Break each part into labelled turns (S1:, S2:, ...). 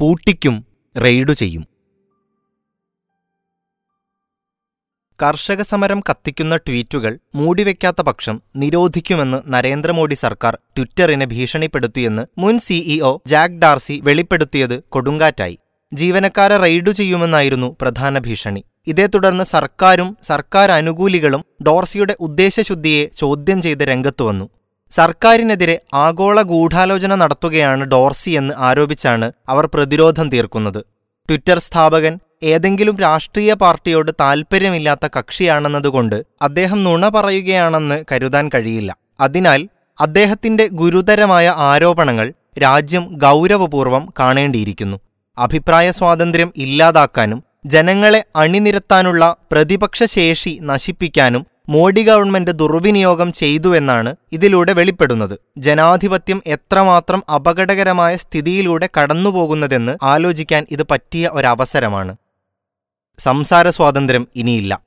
S1: പൂട്ടിക്കും raid ചെയ്യും. കർഷക സമരം കത്തിക്കുന്ന ട്വീറ്റുകൾ മൂടിവെക്കാത്ത പക്ഷം നിരോധിക്കുമെന്ന് നരേന്ദ്രമോദി സർക്കാർ ട്വിറ്ററിനെ ഭീഷണിപ്പെടുത്തിയെന്ന് മുൻ സിഇഒ ജാക്ക് ഡാർസി വെളിപ്പെടുത്തിയത് കൊടുങ്കാറ്റായി. ജീവനക്കാരെ റെയ്ഡു ചെയ്യുമെന്നായിരുന്നു പ്രധാന ഭീഷണി. ഇതേ തുടർന്ന് സർക്കാരും സർക്കാർ അനുകൂലികളും ഡോർസിയുടെ ഉദ്ദേശശുദ്ധിയെ ചോദ്യം ചെയ്ത് രംഗത്തുവന്നു സർക്കാരിനെതിരെ ആഗോള ഗൂഢാലോചന നടത്തുകയാണ് ഡോർസി എന്ന് ആരോപിച്ചാണ് അവർ പ്രതിരോധം തീർക്കുന്നത്. ട്വിറ്റർ സ്ഥാപകൻ ഏതെങ്കിലും രാഷ്ട്രീയ പാർട്ടിയോട് താൽപ്പര്യമില്ലാത്ത കക്ഷിയാണെന്നതുകൊണ്ട് അദ്ദേഹം നുണ പറയുകയാണെന്ന് കരുതാൻ കഴിയില്ല. അതിനാൽ അദ്ദേഹത്തിന്റെ ഗുരുതരമായ ആരോപണങ്ങൾ രാജ്യം ഗൗരവപൂർവം കാണേണ്ടിയിരിക്കുന്നു. അഭിപ്രായ സ്വാതന്ത്ര്യം ഇല്ലാതാക്കാനും ജനങ്ങളെ അണിനിരത്താനുള്ള പ്രതിപക്ഷ ശേഷി നശിപ്പിക്കാനും മോഡി ഗവൺമെന്റ് ദുർവിനിയോഗം ചെയ്തുവെന്നാണ് ഇതിലൂടെ വെളിപ്പെടുന്നത്. ജനാധിപത്യം എത്രമാത്രം അപകടകരമായ സ്ഥിതിയിലൂടെ കടന്നുപോകുന്നതെന്ന് ആലോചിക്കാൻ ഇത് പറ്റിയ ഒരവസരമാണ്. സംസാര സ്വാതന്ത്ര്യം ഇനിയില്ല.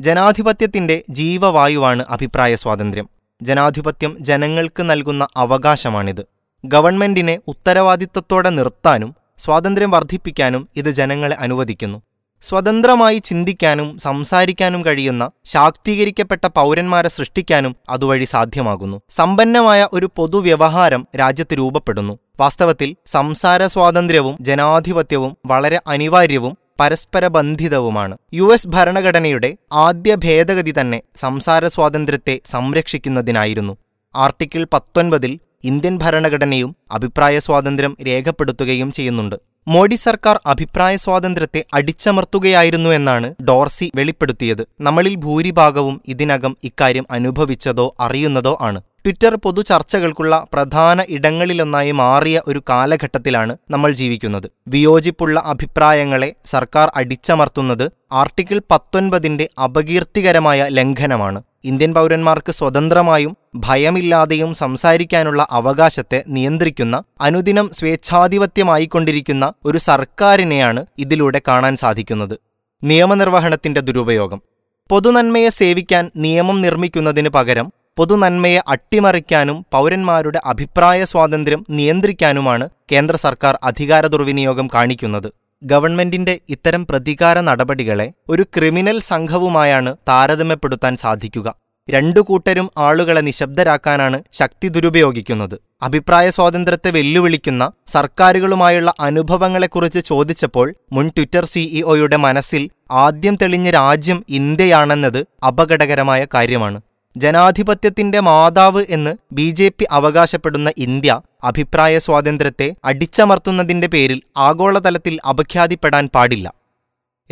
S1: ജനാധിപത്യത്തിന്റെ ജീവവായുവാണ് അഭിപ്രായ സ്വാതന്ത്ര്യം. ജനാധിപത്യം ജനങ്ങൾക്ക് നൽകുന്ന അവകാശമാണിത്. ഗവൺമെന്റിനെ ഉത്തരവാദിത്തത്തോടെ നിർത്താനും സ്വാതന്ത്ര്യം വർദ്ധിപ്പിക്കാനും ഇത് ജനങ്ങളെ അനുവദിക്കുന്നു. സ്വതന്ത്രമായി ചിന്തിക്കാനും സംസാരിക്കാനും കഴിയുന്ന ശാക്തീകരിക്കപ്പെട്ട പൗരന്മാരെ സൃഷ്ടിക്കാനും അതുവഴി സാധ്യമാകുന്നു. സമ്പന്നമായ ഒരു പൊതുവ്യവഹാരം രാജ്യത്ത് രൂപപ്പെടുന്നു. വാസ്തവത്തിൽ സംസാര സ്വാതന്ത്ര്യവും ജനാധിപത്യവും വളരെ അനിവാര്യവും പരസ്പര ബന്ധിതവുമാണ് യു എസ് ഭരണഘടനയുടെ ആദ്യ ഭേദഗതി തന്നെ സംസാര സ്വാതന്ത്ര്യത്തെ സംരക്ഷിക്കുന്നതിനായിരുന്നു. ആർട്ടിക്കിൾ പത്തൊൻപതിൽ ഇന്ത്യൻ ഭരണഘടനയും അഭിപ്രായ സ്വാതന്ത്ര്യം രേഖപ്പെടുത്തുകയും ചെയ്യുന്നുണ്ട്. മോഡി സർക്കാർ അഭിപ്രായ സ്വാതന്ത്ര്യത്തെ അടിച്ചമർത്തുകയായിരുന്നു എന്നാണ് ഡോർസി വെളിപ്പെടുത്തിയത്. നമ്മളിൽ ഭൂരിഭാഗവും ഇതിനകം ഇക്കാര്യം അനുഭവിച്ചതോ അറിയുന്നതോ ആണ്. ട്വിറ്റർ പൊതു ചർച്ചകൾക്കുള്ള പ്രധാന ഇടങ്ങളിലൊന്നായി മാറിയ ഒരു കാലഘട്ടത്തിലാണ് നമ്മൾ ജീവിക്കുന്നത്. വിയോജിപ്പുള്ള അഭിപ്രായങ്ങളെ സർക്കാർ അടിച്ചമർത്തുന്നത് ആർട്ടിക്കിൾ പത്തൊൻപതിന്റെ അപകീർത്തികരമായ ലംഘനമാണ്. ഇന്ത്യൻ പൗരന്മാർക്ക് സ്വതന്ത്രമായും ഭയമില്ലാതെയും സംസാരിക്കാനുള്ള അവകാശത്തെ നിയന്ത്രിക്കുന്ന അനുദിനം സ്വേച്ഛാധിപത്യമായിക്കൊണ്ടിരിക്കുന്ന ഒരു സർക്കാരിനെയാണ് ഇതിലൂടെ കാണാൻ സാധിക്കുന്നത്. നിയമനിർവഹണത്തിന്റെ ദുരുപയോഗം. പൊതുനന്മയെ സേവിക്കാൻ നിയമം നിർമ്മിക്കുന്നതിന് പകരം പൊതുനന്മയെ അട്ടിമറിക്കാനും പൗരന്മാരുടെ അഭിപ്രായ സ്വാതന്ത്ര്യം നിയന്ത്രിക്കാനുമാണ് കേന്ദ്ര സർക്കാർ അധികാര ദുർവിനിയോഗം കാണിക്കുന്നത്. ഗവൺമെന്റിന്റെ ഇത്തരം പ്രതികാര നടപടികളെ ഒരു ക്രിമിനൽ സംഘവുമായാണ് താരതമ്യപ്പെടുത്താൻ സാധിക്കുക. രണ്ടു കൂട്ടരും ആളുകളെ നിശബ്ദരാക്കാനാണ് ശക്തി ദുരുപയോഗിക്കുന്നത്. അഭിപ്രായ സ്വാതന്ത്ര്യത്തെ വെല്ലുവിളിക്കുന്ന സർക്കാരുകളുമായുള്ള അനുഭവങ്ങളെക്കുറിച്ച് ചോദിച്ചപ്പോൾ മുൻ ട്വിറ്റർ സിഇഒയുടെ മനസ്സിൽ ആദ്യം തെളിഞ്ഞ രാജ്യം ഇന്ത്യയാണെന്നത് അപകടകരമായ കാര്യമാണ്. ജനാധിപത്യത്തിന്റെ മാതാവ് എന്ന് ബി ജെ പി അവകാശപ്പെടുന്ന ഇന്ത്യ അഭിപ്രായ സ്വാതന്ത്ര്യത്തെ അടിച്ചമർത്തുന്നതിന്റെ പേരിൽ ആഗോളതലത്തിൽ അപഖ്യാതിപ്പെടാൻ പാടില്ല.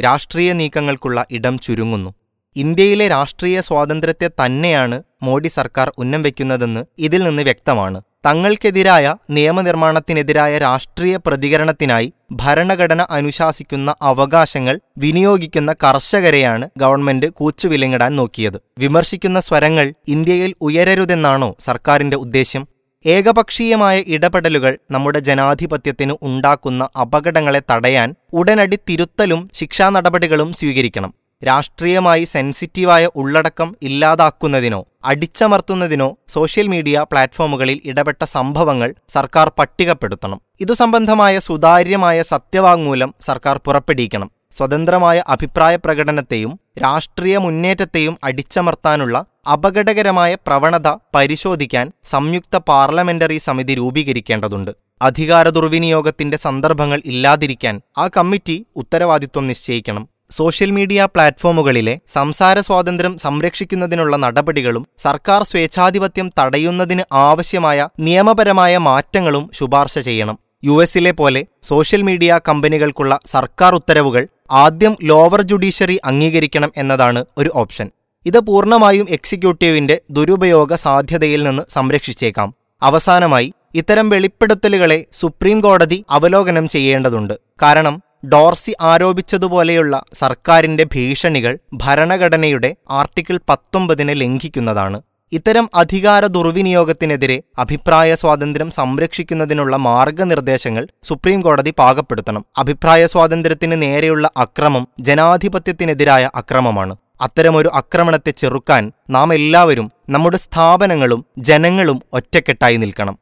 S1: രാഷ്ട്രീയ നീക്കങ്ങൾക്കുള്ള ഇടം ചുരുങ്ങുന്നു. ഇന്ത്യയിലെ രാഷ്ട്രീയ സ്വാതന്ത്ര്യത്തെ തന്നെയാണ് മോഡി സർക്കാർ ഉന്നം വയ്ക്കുന്നതെന്ന് ഇതിൽ നിന്ന് വ്യക്തമാണ്. തങ്ങൾക്കെതിരായ നിയമനിർമ്മാണത്തിനെതിരായ രാഷ്ട്രീയ പ്രതികരണത്തിനായി ഭരണഘടന അനുശാസിക്കുന്ന അവകാശങ്ങൾ വിനിയോഗിക്കുന്ന കർഷകരെയാണ് ഗവൺമെന്റ് കൂച്ചുവിലങ്ങിടാൻ നോക്കിയത്. വിമർശിക്കുന്ന സ്വരങ്ങൾ ഇന്ത്യയിൽ ഉയരരുതെന്നാണോ സർക്കാരിന്റെ ഉദ്ദേശ്യം? ഏകപക്ഷീയമായ ഇടപെടലുകൾ നമ്മുടെ ജനാധിപത്യത്തിന് ഉണ്ടാക്കുന്ന അപകടങ്ങളെ തടയാൻ ഉടനടി തിരുത്തലും ശിക്ഷാ നടപടികളും സ്വീകരിക്കണം. രാഷ്ട്രീയമായി സെൻസിറ്റീവായ ഉള്ളടക്കം ഇല്ലാതാക്കുന്നതിനോ അടിച്ചമർത്തുന്നതിനോ സോഷ്യൽ മീഡിയ പ്ലാറ്റ്ഫോമുകളിൽ ഇടപെട്ട സംഭവങ്ങൾ സർക്കാർ പട്ടികപ്പെടുത്തണം. ഇതു സംബന്ധമായ സുതാര്യമായ സത്യവാങ്മൂലം സർക്കാർ പുറപ്പെടുവിക്കണം. സ്വതന്ത്രമായ അഭിപ്രായ പ്രകടനത്തെയും രാഷ്ട്രീയ മുന്നേറ്റത്തെയും അടിച്ചമർത്താനുള്ള അപകടകരമായ പ്രവണത പരിശോധിക്കാൻ സംയുക്ത പാർലമെന്ററി സമിതി രൂപീകരിക്കേണ്ടതുണ്ട്. അധികാര ദുർവിനിയോഗത്തിന്റെ സന്ദർഭങ്ങൾ ഇല്ലാതിരിക്കാൻ ആ കമ്മിറ്റി ഉത്തരവാദിത്വം നിശ്ചയിക്കണം. സോഷ്യൽ മീഡിയ പ്ലാറ്റ്ഫോമുകളിലെ സംസാര സ്വാതന്ത്ര്യം സംരക്ഷിക്കുന്നതിനുള്ള നടപടികളും സർക്കാർ സ്വേച്ഛാധിപത്യം തടയുന്നതിന് ആവശ്യമായ നിയമപരമായ മാറ്റങ്ങളും ശുപാർശ ചെയ്യണം. യു എസിലെ പോലെ സോഷ്യൽ മീഡിയ കമ്പനികൾക്കുള്ള സർക്കാർ ഉത്തരവുകൾ ആദ്യം ലോവർ ജുഡീഷ്യറി അംഗീകരിക്കണം എന്നതാണ് ഒരു ഓപ്ഷൻ. ഇത് പൂർണമായും എക്സിക്യൂട്ടീവിന്റെ ദുരുപയോഗ സാധ്യതയിൽ നിന്ന് സംരക്ഷിച്ചേക്കാം. അവസാനമായി ഇത്തരം വെളിപ്പെടുത്തലുകളെ സുപ്രീം കോടതി അവലോകനം ചെയ്യേണ്ടതുണ്ട്. കാരണം ഡോർസി ആരോപിച്ചതുപോലെയുള്ള സർക്കാരിന്റെ ഭീഷണികൾ ഭരണഘടനയുടെ ആർട്ടിക്കിൾ പത്തൊമ്പതിനെ ലംഘിക്കുന്നതാണ്. ഇത്തരം അധികാര ദുർവിനിയോഗത്തിനെതിരെ അഭിപ്രായ സ്വാതന്ത്ര്യം സംരക്ഷിക്കുന്നതിനുള്ള മാർഗനിർദ്ദേശങ്ങൾ സുപ്രീംകോടതി പാകപ്പെടുത്തണം. അഭിപ്രായ സ്വാതന്ത്ര്യത്തിന് നേരെയുള്ള അക്രമം ജനാധിപത്യത്തിനെതിരായ അക്രമമാണ്. അത്തരമൊരു ആക്രമണത്തെ ചെറുക്കാൻ നാം എല്ലാവരും നമ്മുടെ സ്ഥാപനങ്ങളും ജനങ്ങളും ഒറ്റക്കെട്ടായി നിൽക്കണം.